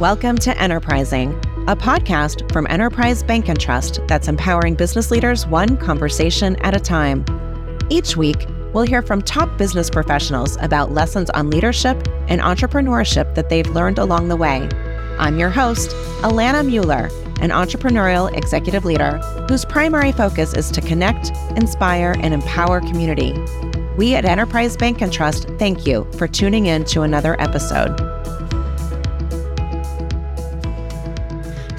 Welcome to Enterprising, a podcast from Enterprise Bank and Trust that's empowering business leaders one conversation at a time. Each week, we'll hear from top business professionals about lessons on leadership and entrepreneurship that they've learned along the way. I'm your host, Alana Muller, an entrepreneurial executive leader whose primary focus is to connect, inspire, and empower community. We at Enterprise Bank and Trust thank you for tuning in to another episode.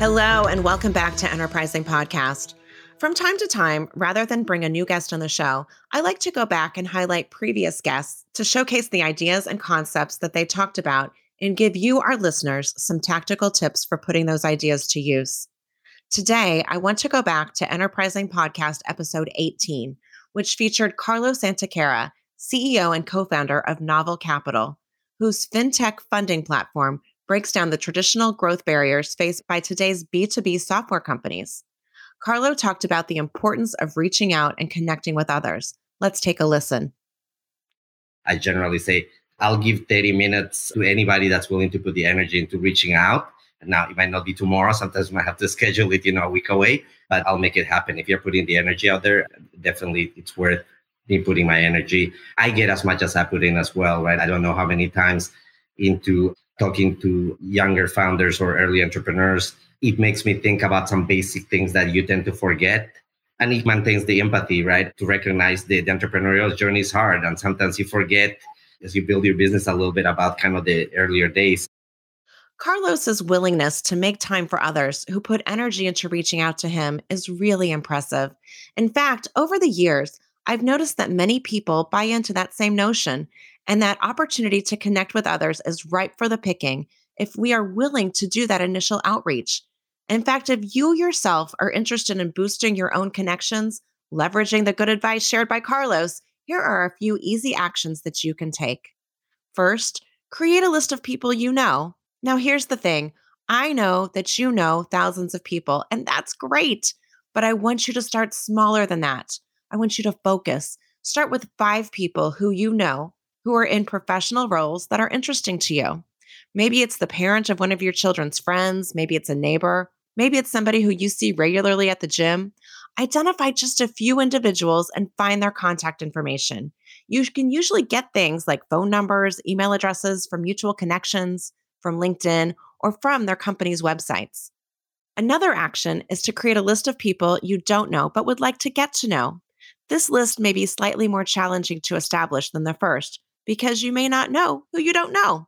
Hello, and welcome back to Enterprising Podcast. From time to time, rather than bring a new guest on the show, I like to go back and highlight previous guests to showcase the ideas and concepts that they talked about and give you, our listeners, some tactical tips for putting those ideas to use. Today, I want to go back to Enterprising Podcast episode 18, which featured Carlos Antequera, CEO and co founder of Novel Capital, whose fintech funding platform breaks down the traditional growth barriers faced by today's B2B software companies. Carlo talked about the importance of reaching out and connecting with others. Let's take a listen. I generally say, I'll give 30 minutes to anybody that's willing to put the energy into reaching out. Now, it might not be tomorrow. Sometimes we might have to schedule it, you know, a week away, but I'll make it happen. If you're putting the energy out there, definitely it's worth me putting my energy. I get as much as I put in as well, right? I don't know how many times into talking to younger founders or early entrepreneurs, it makes me think about some basic things that you tend to forget. And it maintains the empathy, right? To recognize that the entrepreneurial journey is hard. And sometimes you forget as you build your business a little bit about kind of the earlier days. Carlos's willingness to make time for others who put energy into reaching out to him is really impressive. In fact, over the years, I've noticed that many people buy into that same notion and that opportunity to connect with others is ripe for the picking if we are willing to do that initial outreach. In fact, if you yourself are interested in boosting your own connections, leveraging the good advice shared by Carlos, here are a few easy actions that you can take. First, create a list of people you know. Now, here's the thing I know that you know thousands of people, and that's great, but I want you to start smaller than that. I want you to focus. Start with five people who you know who are in professional roles that are interesting to you. Maybe it's the parent of one of your children's friends, maybe it's a neighbor, maybe it's somebody who you see regularly at the gym. Identify just a few individuals and find their contact information. You can usually get things like phone numbers, email addresses from mutual connections, from LinkedIn, or from their company's websites. Another action is to create a list of people you don't know but would like to get to know. This list may be slightly more challenging to establish than the first, because you may not know who you don't know.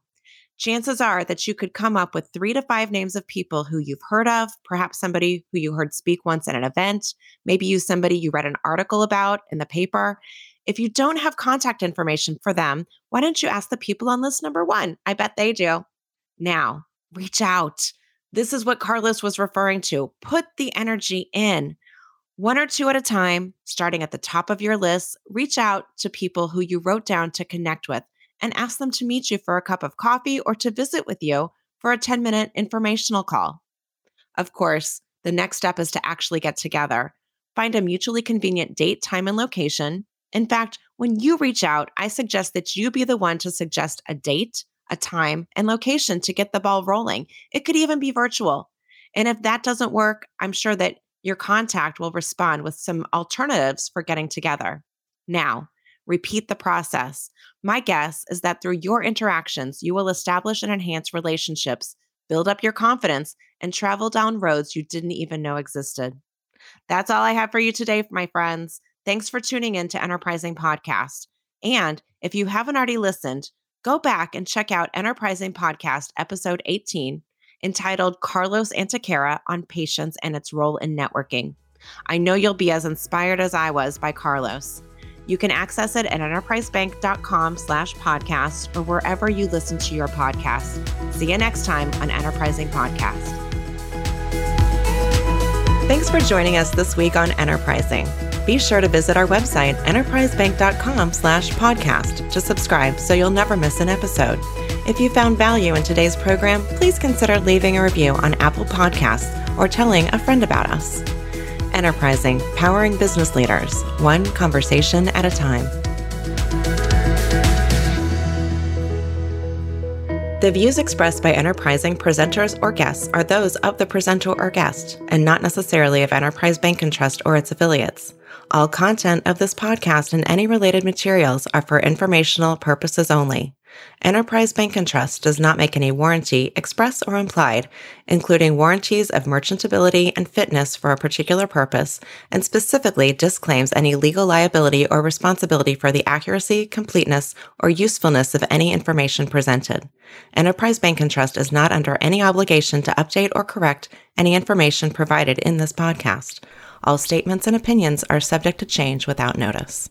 Chances are that you could come up with three to five names of people who you've heard of, perhaps somebody who you heard speak once at an event, maybe you somebody you read an article about in the paper. If you don't have contact information for them, why don't you ask the people on list number one? I bet they do. Now, reach out. This is what Carlos was referring to. Put the energy in. One or two at a time, starting at the top of your list, reach out to people who you wrote down to connect with and ask them to meet you for a cup of coffee or to visit with you for a 10 minute informational call. Of course, the next step is to actually get together. Find a mutually convenient date, time, and location. In fact, when you reach out, I suggest that you be the one to suggest a date, a time, and location to get the ball rolling. It could even be virtual. And if that doesn't work, I'm sure that your contact will respond with some alternatives for getting together. Now, repeat the process. My guess is that through your interactions, you will establish and enhance relationships, build up your confidence, and travel down roads you didn't even know existed. That's all I have for you today, my friends. Thanks for tuning in to Enterprising Podcast. And if you haven't already listened, go back and check out Enterprising Podcast, episode 18 entitled Carlos Antequera on Patience and its Role in Networking. I know you'll be as inspired as I was by Carlos. You can access it at enterprisebank.com slash podcast or wherever you listen to your podcasts. See you next time on Enterprising Podcast. Thanks for joining us this week on Enterprising. Be sure to visit our website, enterprisebank.com slash podcast to subscribe so you'll never miss an episode. If you found value in today's program, please consider leaving a review on Apple Podcasts or telling a friend about us. Enterprising, powering business leaders, one conversation at a time. The views expressed by enterprising presenters or guests are those of the presenter or guest, and not necessarily of Enterprise Bank and Trust or its affiliates. All content of this podcast and any related materials are for informational purposes only. Enterprise Bank and Trust does not make any warranty, express or implied, including warranties of merchantability and fitness for a particular purpose, and specifically disclaims any legal liability or responsibility for the accuracy, completeness, or usefulness of any information presented. Enterprise Bank and Trust is not under any obligation to update or correct any information provided in this podcast. All statements and opinions are subject to change without notice.